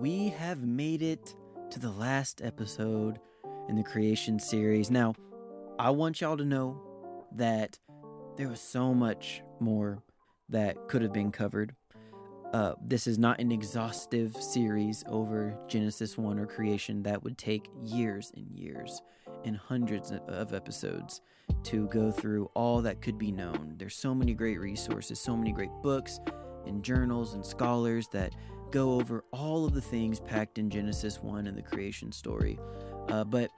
we have made it to the last episode in the creation series. Now, I want y'all to know that there was so much more that could have been covered. Uh, this is not an exhaustive series over Genesis 1 or creation. That would take years and years and hundreds of episodes to go through all that could be known. There's so many great resources, so many great books and journals and scholars that go over all of the things packed in Genesis 1 and the creation story. Uh, but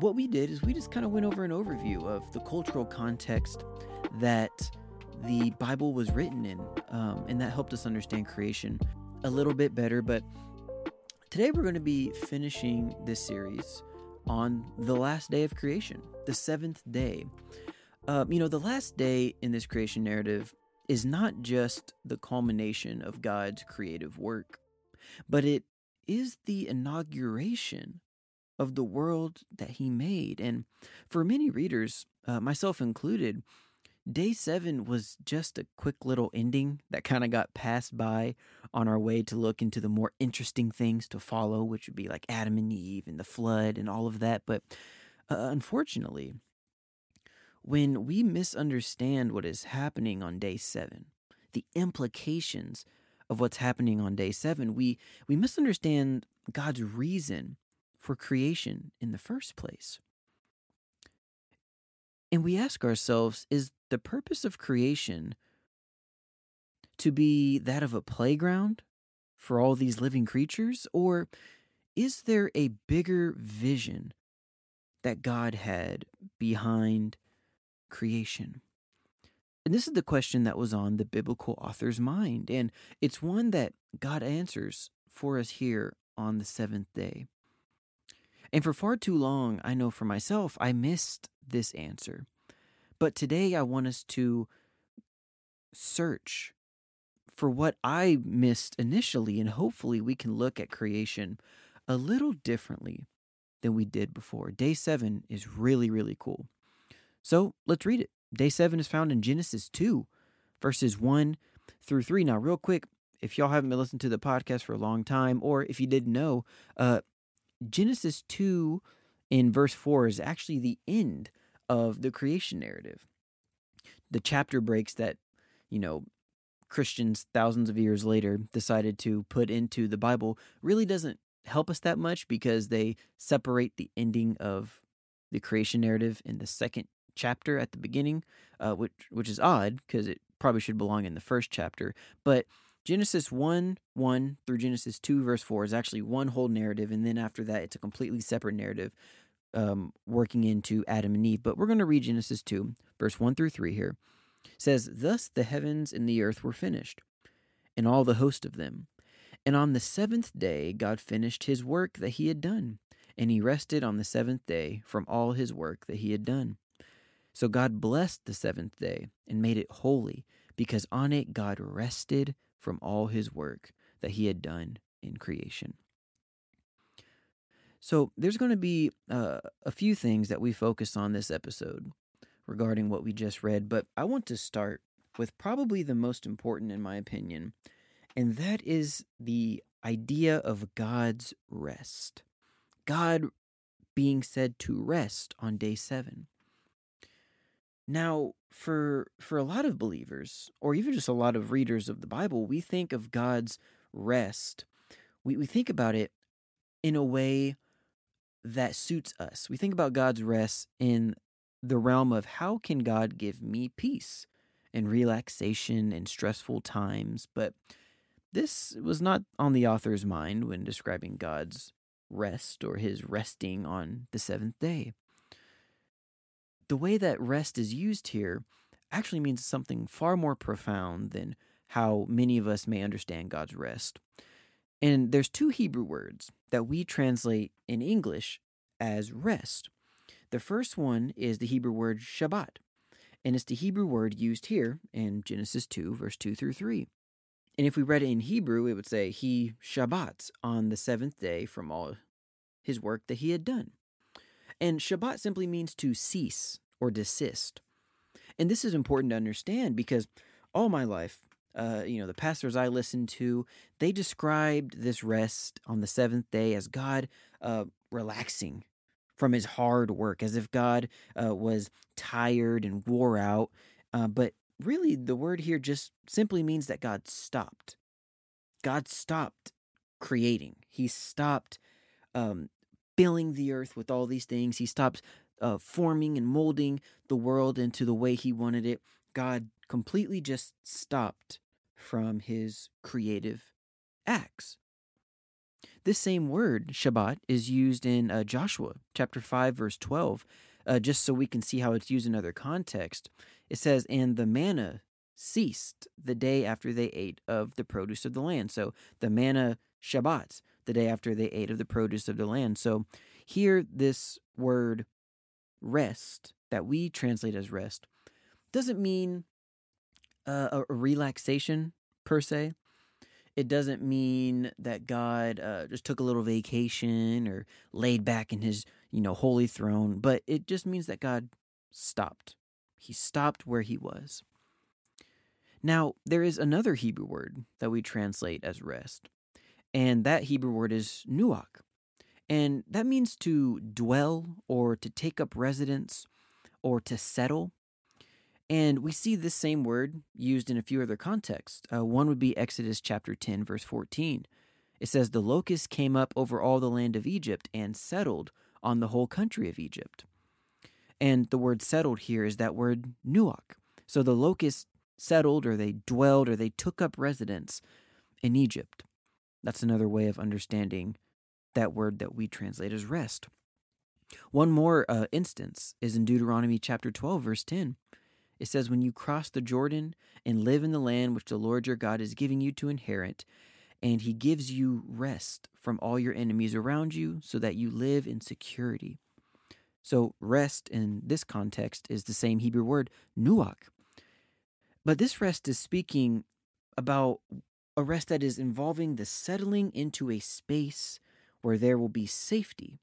what we did is we just kind of went over an overview of the cultural context that the Bible was written in, um, and that helped us understand creation a little bit better. But today we're going to be finishing this series on the last day of creation, the seventh day. Uh, you know, the last day in this creation narrative is not just the culmination of God's creative work, but it is the inauguration of the world that He made. And for many readers, uh, myself included, Day seven was just a quick little ending that kind of got passed by on our way to look into the more interesting things to follow, which would be like Adam and Eve and the flood and all of that. But uh, unfortunately, when we misunderstand what is happening on day seven, the implications of what's happening on day seven, we, we misunderstand God's reason for creation in the first place. And we ask ourselves is the purpose of creation to be that of a playground for all these living creatures? Or is there a bigger vision that God had behind creation? And this is the question that was on the biblical author's mind. And it's one that God answers for us here on the seventh day. And for far too long, I know for myself, I missed this answer. But today I want us to search for what I missed initially, and hopefully we can look at creation a little differently than we did before. Day seven is really, really cool. So let's read it. Day seven is found in Genesis 2, verses 1 through 3. Now, real quick, if y'all haven't been listening to the podcast for a long time, or if you didn't know, uh, Genesis 2 in verse 4 is actually the end of the creation narrative. The chapter breaks that, you know, Christians thousands of years later decided to put into the Bible really doesn't help us that much because they separate the ending of the creation narrative in the second chapter at the beginning, uh, which which is odd because it probably should belong in the first chapter. But Genesis 1 1 through Genesis 2, verse 4 is actually one whole narrative. And then after that, it's a completely separate narrative um, working into Adam and Eve. But we're going to read Genesis 2, verse 1 through 3 here. It says, Thus the heavens and the earth were finished, and all the host of them. And on the seventh day God finished his work that he had done, and he rested on the seventh day from all his work that he had done. So God blessed the seventh day and made it holy, because on it God rested from all his work that he had done in creation. So there's going to be uh, a few things that we focus on this episode regarding what we just read, but I want to start with probably the most important, in my opinion, and that is the idea of God's rest. God being said to rest on day seven. Now, for for a lot of believers, or even just a lot of readers of the Bible, we think of God's rest. We we think about it in a way that suits us. We think about God's rest in the realm of how can God give me peace and relaxation in stressful times, but this was not on the author's mind when describing God's rest or his resting on the seventh day. The way that rest is used here actually means something far more profound than how many of us may understand God's rest. And there's two Hebrew words that we translate in English as rest. The first one is the Hebrew word Shabbat, and it's the Hebrew word used here in Genesis 2, verse 2 through 3. And if we read it in Hebrew, it would say, He Shabbat on the seventh day from all his work that he had done. And Shabbat simply means to cease or desist. And this is important to understand because all my life, uh, you know, the pastors I listened to, they described this rest on the seventh day as God uh, relaxing from his hard work, as if God uh, was tired and wore out. Uh, but really, the word here just simply means that God stopped. God stopped creating. He stopped um, filling the earth with all these things. He stopped uh, forming and molding the world into the way he wanted it. God completely just stopped from his creative acts. This same word, Shabbat, is used in uh, Joshua chapter 5, verse 12, uh, just so we can see how it's used in other context. It says, And the manna ceased the day after they ate of the produce of the land. So the manna Shabbat, the day after they ate of the produce of the land. So here, this word rest, that we translate as rest, doesn't mean uh, a relaxation per se. It doesn't mean that God uh, just took a little vacation or laid back in his, you know, holy throne, but it just means that God stopped. He stopped where he was. Now, there is another Hebrew word that we translate as rest, and that Hebrew word is nuach. And that means to dwell or to take up residence or to settle. And we see this same word used in a few other contexts. Uh, one would be Exodus chapter 10, verse 14. It says, The locust came up over all the land of Egypt and settled on the whole country of Egypt. And the word settled here is that word nuach. So the locust settled or they dwelled or they took up residence in Egypt. That's another way of understanding that word that we translate as rest. One more uh, instance is in Deuteronomy chapter 12, verse 10. It says, When you cross the Jordan and live in the land which the Lord your God is giving you to inherit, and he gives you rest from all your enemies around you so that you live in security. So, rest in this context is the same Hebrew word, nuach. But this rest is speaking about a rest that is involving the settling into a space where there will be safety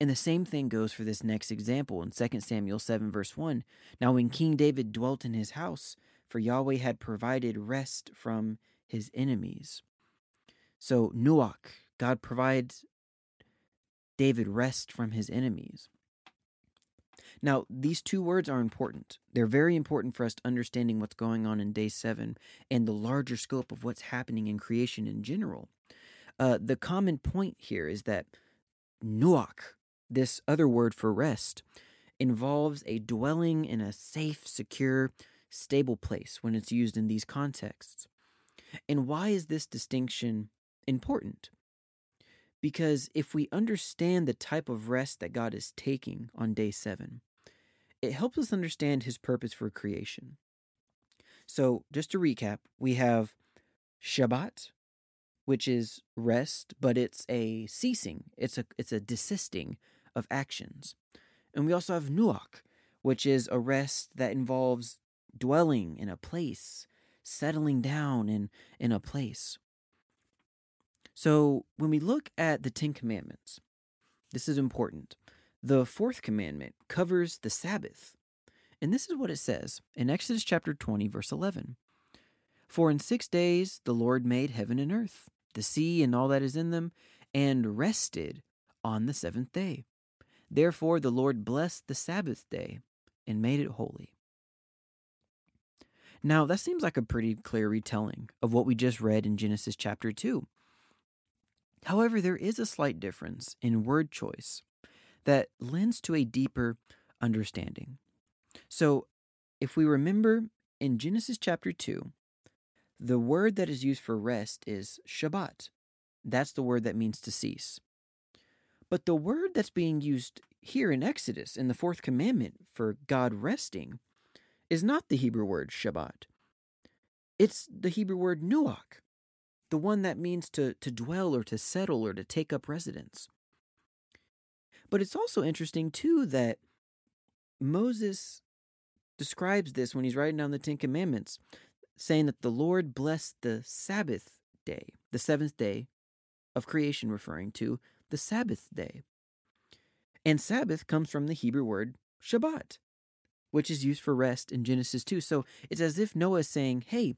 and the same thing goes for this next example in 2 Samuel 7, verse 1. Now, when King David dwelt in his house, for Yahweh had provided rest from his enemies. So, Nuach, God provides David rest from his enemies. Now, these two words are important. They're very important for us understanding what's going on in day seven and the larger scope of what's happening in creation in general. Uh, the common point here is that Nuach, this other word for rest involves a dwelling in a safe, secure, stable place when it's used in these contexts. And why is this distinction important? Because if we understand the type of rest that God is taking on day seven, it helps us understand his purpose for creation. So, just to recap, we have Shabbat, which is rest, but it's a ceasing, it's a it's a desisting of actions. And we also have nuach, which is a rest that involves dwelling in a place, settling down in, in a place. So when we look at the Ten Commandments, this is important. The fourth commandment covers the Sabbath. And this is what it says in Exodus chapter 20, verse 11 For in six days the Lord made heaven and earth, the sea and all that is in them, and rested on the seventh day. Therefore, the Lord blessed the Sabbath day and made it holy. Now, that seems like a pretty clear retelling of what we just read in Genesis chapter 2. However, there is a slight difference in word choice that lends to a deeper understanding. So, if we remember in Genesis chapter 2, the word that is used for rest is Shabbat. That's the word that means to cease. But the word that's being used here in Exodus in the fourth commandment for God resting is not the Hebrew word Shabbat. It's the Hebrew word nuach, the one that means to, to dwell or to settle or to take up residence. But it's also interesting, too, that Moses describes this when he's writing down the Ten Commandments, saying that the Lord blessed the Sabbath day, the seventh day of creation, referring to the Sabbath day. And Sabbath comes from the Hebrew word Shabbat. which is used for rest in Genesis 2. So it's as if Noah is saying, hey,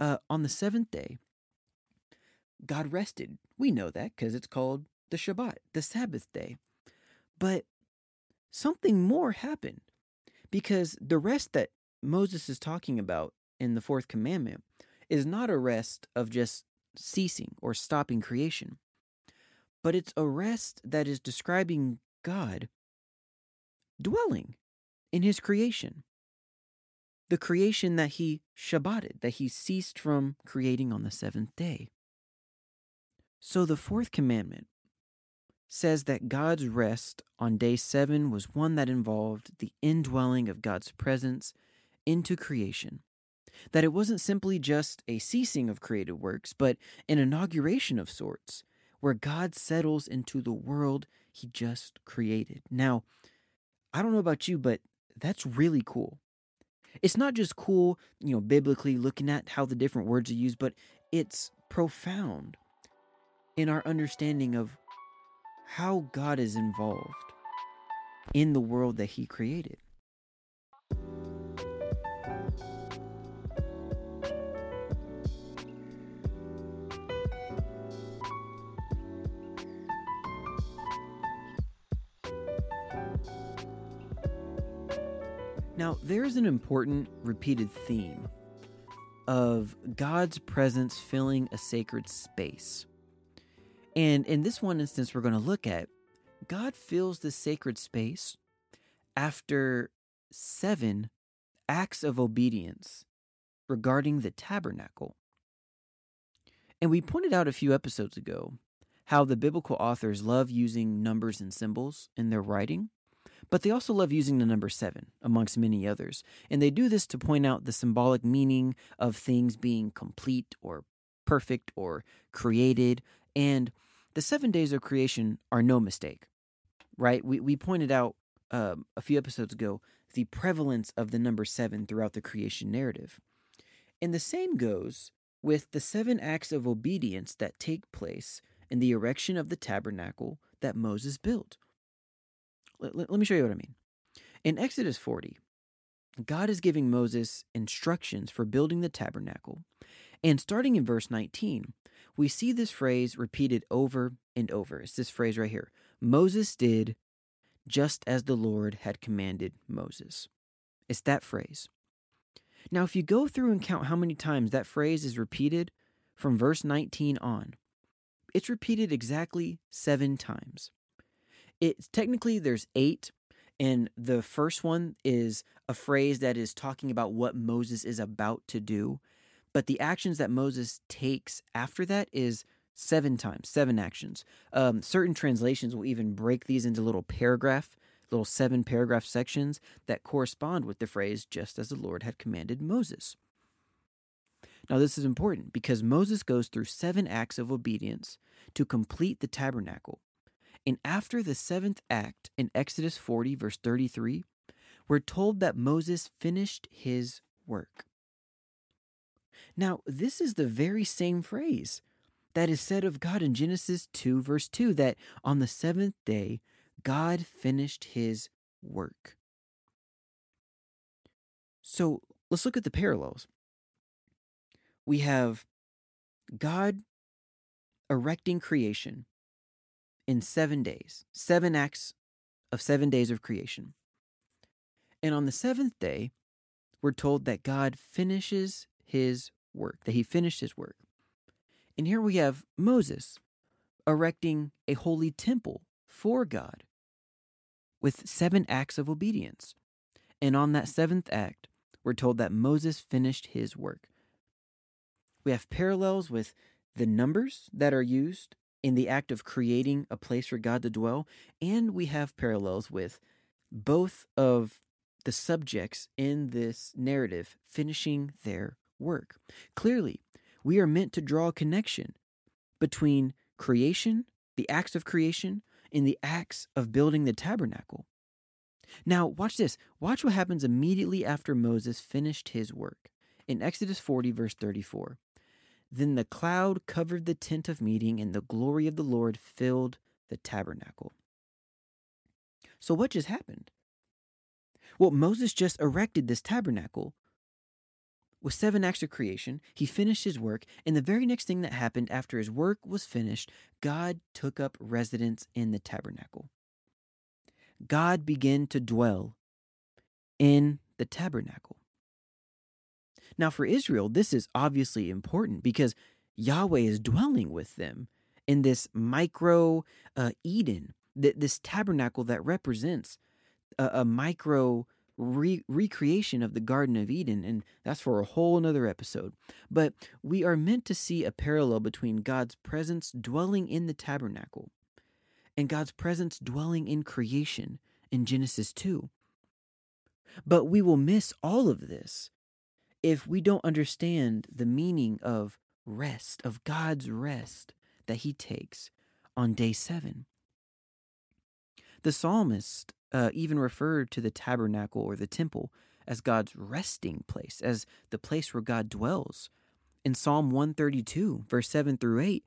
uh, on the seventh day, God rested. We know that because it's called the Shabbat, the Sabbath day. But something more happened because the rest that Moses is talking about in the fourth commandment is not a rest of just ceasing or stopping creation, but it's a rest that is describing God dwelling in his creation. The creation that he Shabbated, that he ceased from creating on the seventh day. So the fourth commandment says that God's rest on day seven was one that involved the indwelling of God's presence into creation. That it wasn't simply just a ceasing of created works, but an inauguration of sorts, where God settles into the world he just created. Now, I don't know about you, but that's really cool. It's not just cool, you know, biblically looking at how the different words are used, but it's profound in our understanding of how God is involved in the world that He created. Now, there's an important repeated theme of God's presence filling a sacred space. And in this one instance, we're going to look at God fills the sacred space after seven acts of obedience regarding the tabernacle. And we pointed out a few episodes ago how the biblical authors love using numbers and symbols in their writing, but they also love using the number seven, amongst many others. And they do this to point out the symbolic meaning of things being complete or perfect or created. And the seven days of creation are no mistake, right? We, we pointed out um, a few episodes ago the prevalence of the number seven throughout the creation narrative. And the same goes with the seven acts of obedience that take place in the erection of the tabernacle that Moses built. Let, let, let me show you what I mean. In Exodus 40, God is giving Moses instructions for building the tabernacle. And starting in verse 19, we see this phrase repeated over and over. It's this phrase right here Moses did just as the Lord had commanded Moses. It's that phrase. Now, if you go through and count how many times that phrase is repeated from verse 19 on, it's repeated exactly seven times. It's technically there's eight, and the first one is a phrase that is talking about what Moses is about to do. But the actions that Moses takes after that is seven times, seven actions. Um, certain translations will even break these into little paragraph, little seven paragraph sections that correspond with the phrase, just as the Lord had commanded Moses. Now, this is important because Moses goes through seven acts of obedience to complete the tabernacle. And after the seventh act in Exodus 40, verse 33, we're told that Moses finished his work. Now, this is the very same phrase that is said of God in Genesis 2, verse 2, that on the seventh day, God finished his work. So let's look at the parallels. We have God erecting creation in seven days, seven acts of seven days of creation. And on the seventh day, we're told that God finishes his work, that he finished his work. And here we have Moses erecting a holy temple for God with seven acts of obedience. And on that seventh act, we're told that Moses finished his work. We have parallels with the numbers that are used in the act of creating a place for God to dwell, and we have parallels with both of the subjects in this narrative finishing their work. Clearly, we are meant to draw a connection between creation, the acts of creation, and the acts of building the tabernacle. Now, watch this. Watch what happens immediately after Moses finished his work. In Exodus 40, verse 34, then the cloud covered the tent of meeting, and the glory of the Lord filled the tabernacle. So, what just happened? Well, Moses just erected this tabernacle. With seven acts of creation, he finished his work, and the very next thing that happened after his work was finished, God took up residence in the tabernacle. God began to dwell in the tabernacle. Now, for Israel, this is obviously important because Yahweh is dwelling with them in this micro uh, Eden, th- this tabernacle that represents a, a micro re- recreation of the Garden of Eden, and that's for a whole nother episode. But we are meant to see a parallel between God's presence dwelling in the tabernacle and God's presence dwelling in creation in Genesis 2. But we will miss all of this if we don't understand the meaning of rest, of God's rest that He takes on day seven. The psalmist uh, even referred to the tabernacle or the temple as God's resting place, as the place where God dwells. In Psalm 132, verse 7 through 8,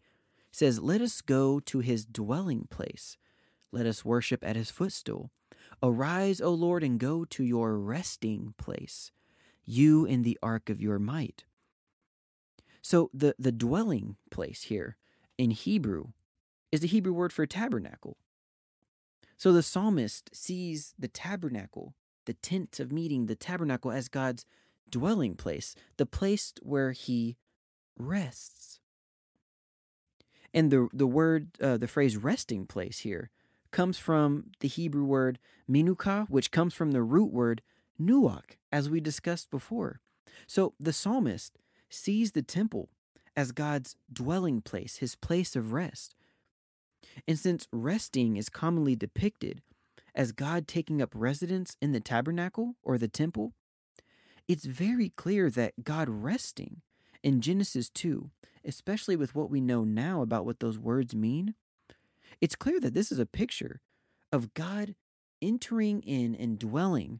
says, Let us go to his dwelling place. Let us worship at his footstool. Arise, O Lord, and go to your resting place, you in the ark of your might. So the, the dwelling place here in Hebrew is the Hebrew word for tabernacle. So the psalmist sees the tabernacle, the tent of meeting, the tabernacle as God's dwelling place, the place where he rests. And the, the word, uh, the phrase resting place here comes from the Hebrew word menuchah, which comes from the root word nuach, as we discussed before. So the psalmist sees the temple as God's dwelling place, his place of rest. And since resting is commonly depicted as God taking up residence in the tabernacle or the temple, it's very clear that God resting in Genesis 2, especially with what we know now about what those words mean, it's clear that this is a picture of God entering in and dwelling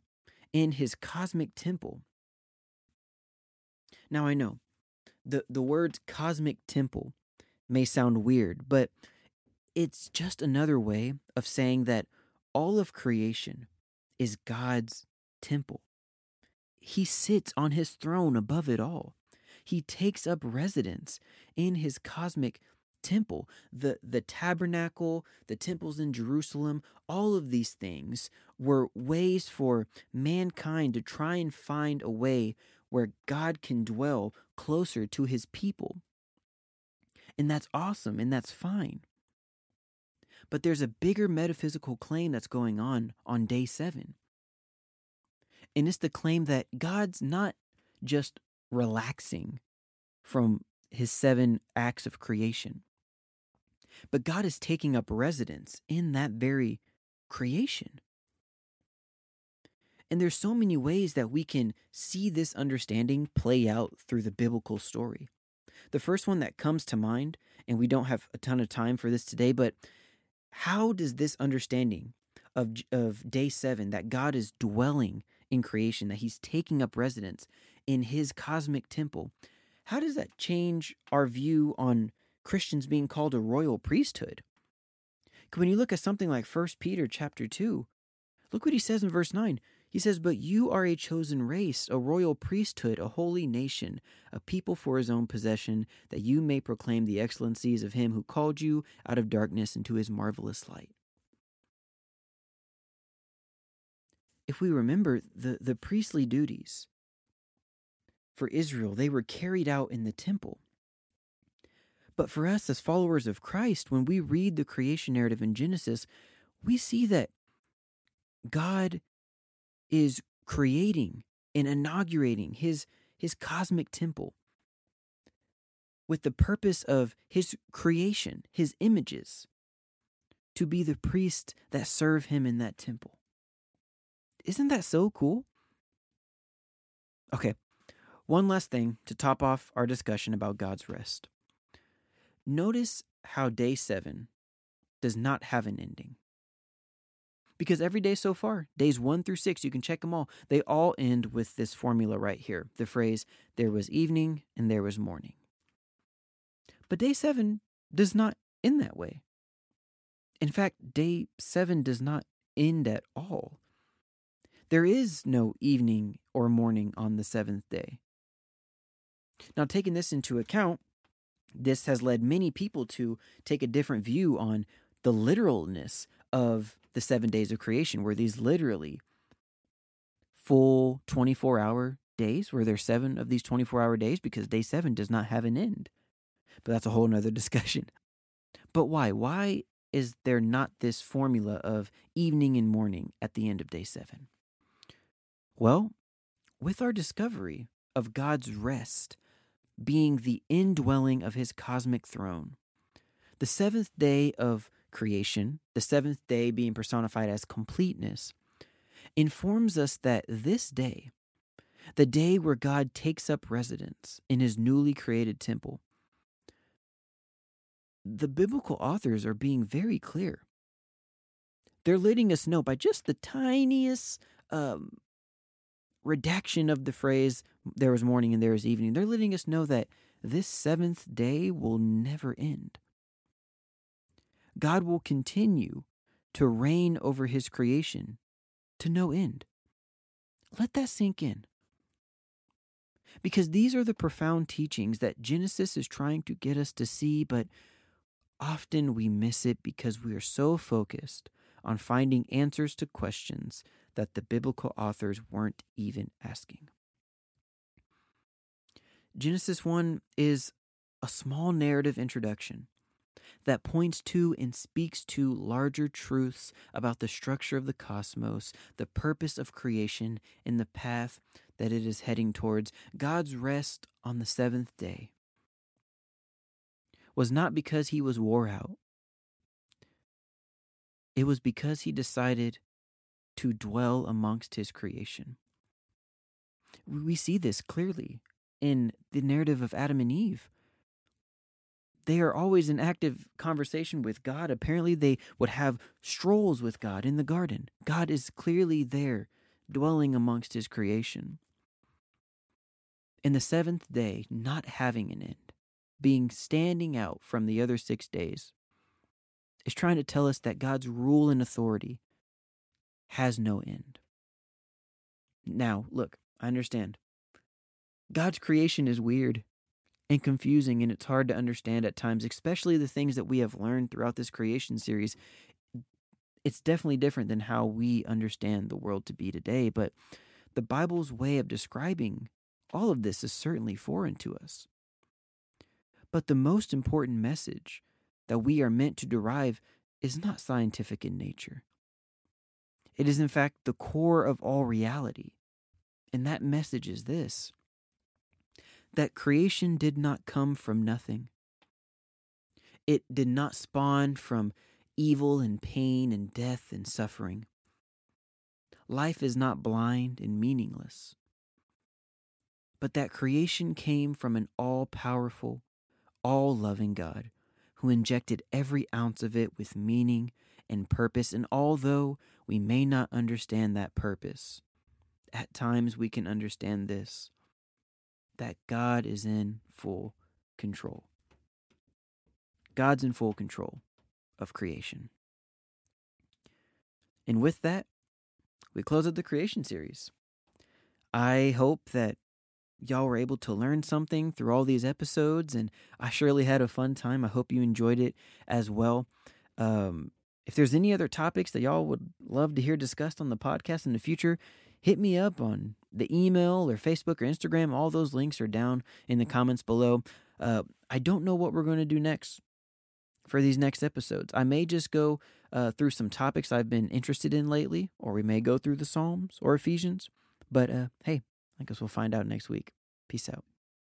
in his cosmic temple. Now I know the, the words cosmic temple may sound weird, but it's just another way of saying that all of creation is God's temple. He sits on his throne above it all. He takes up residence in his cosmic temple. The, the tabernacle, the temples in Jerusalem, all of these things were ways for mankind to try and find a way where God can dwell closer to his people. And that's awesome and that's fine. But there's a bigger metaphysical claim that's going on on day seven. And it's the claim that God's not just relaxing from his seven acts of creation, but God is taking up residence in that very creation. And there's so many ways that we can see this understanding play out through the biblical story. The first one that comes to mind, and we don't have a ton of time for this today, but how does this understanding of, of day seven, that God is dwelling in creation, that He's taking up residence in His cosmic temple, how does that change our view on Christians being called a royal priesthood? When you look at something like 1 Peter chapter 2, look what he says in verse 9. He says, But you are a chosen race, a royal priesthood, a holy nation, a people for his own possession, that you may proclaim the excellencies of him who called you out of darkness into his marvelous light. If we remember the, the priestly duties for Israel, they were carried out in the temple. But for us as followers of Christ, when we read the creation narrative in Genesis, we see that God is creating and inaugurating his, his cosmic temple with the purpose of his creation, his images, to be the priests that serve him in that temple. Isn't that so cool? Okay, one last thing to top off our discussion about God's rest. Notice how day seven does not have an ending because every day so far, days one through six, you can check them all, they all end with this formula right here the phrase, there was evening and there was morning. But day seven does not end that way. In fact, day seven does not end at all. There is no evening or morning on the seventh day. Now, taking this into account, this has led many people to take a different view on the literalness of the seven days of creation. Were these literally full 24 hour days? Were there seven of these 24 hour days? Because day seven does not have an end. But that's a whole nother discussion. But why? Why is there not this formula of evening and morning at the end of day seven? Well, with our discovery of God's rest being the indwelling of his cosmic throne, the seventh day of creation, the seventh day being personified as completeness, informs us that this day, the day where God takes up residence in his newly created temple, the biblical authors are being very clear. They're letting us know by just the tiniest um, redaction of the phrase, there was morning and there was evening, they're letting us know that this seventh day will never end. God will continue to reign over his creation to no end. Let that sink in. Because these are the profound teachings that Genesis is trying to get us to see, but often we miss it because we are so focused on finding answers to questions that the biblical authors weren't even asking. Genesis 1 is a small narrative introduction that points to and speaks to larger truths about the structure of the cosmos, the purpose of creation, and the path that it is heading towards. God's rest on the seventh day was not because he was wore out, it was because he decided to dwell amongst his creation. We see this clearly in the narrative of Adam and Eve. They are always in active conversation with God. Apparently, they would have strolls with God in the garden. God is clearly there, dwelling amongst his creation. In the seventh day, not having an end, being standing out from the other six days, is trying to tell us that God's rule and authority has no end. Now, look, I understand. God's creation is weird and confusing, and it's hard to understand at times, especially the things that we have learned throughout this creation series. It's definitely different than how we understand the world to be today, but the Bible's way of describing all of this is certainly foreign to us. But the most important message that we are meant to derive is not scientific in nature. It is, in fact, the core of all reality. And that message is this that creation did not come from nothing. It did not spawn from evil and pain and death and suffering. Life is not blind and meaningless, but that creation came from an all powerful, all loving God who injected every ounce of it with meaning and purpose. And although we may not understand that purpose, at times we can understand this that God is in full control. God's in full control of creation. And with that, we close out the creation series. I hope that y'all were able to learn something through all these episodes, and I surely had a fun time. I hope you enjoyed it as well. Um, if there's any other topics that y'all would love to hear discussed on the podcast in the future, hit me up on the email or Facebook or Instagram. All those links are down in the comments below. Uh, I don't know what we're going to do next for these next episodes. I may just go uh, through some topics I've been interested in lately, or we may go through the Psalms or Ephesians. But uh, hey, I guess we'll find out next week. Peace out.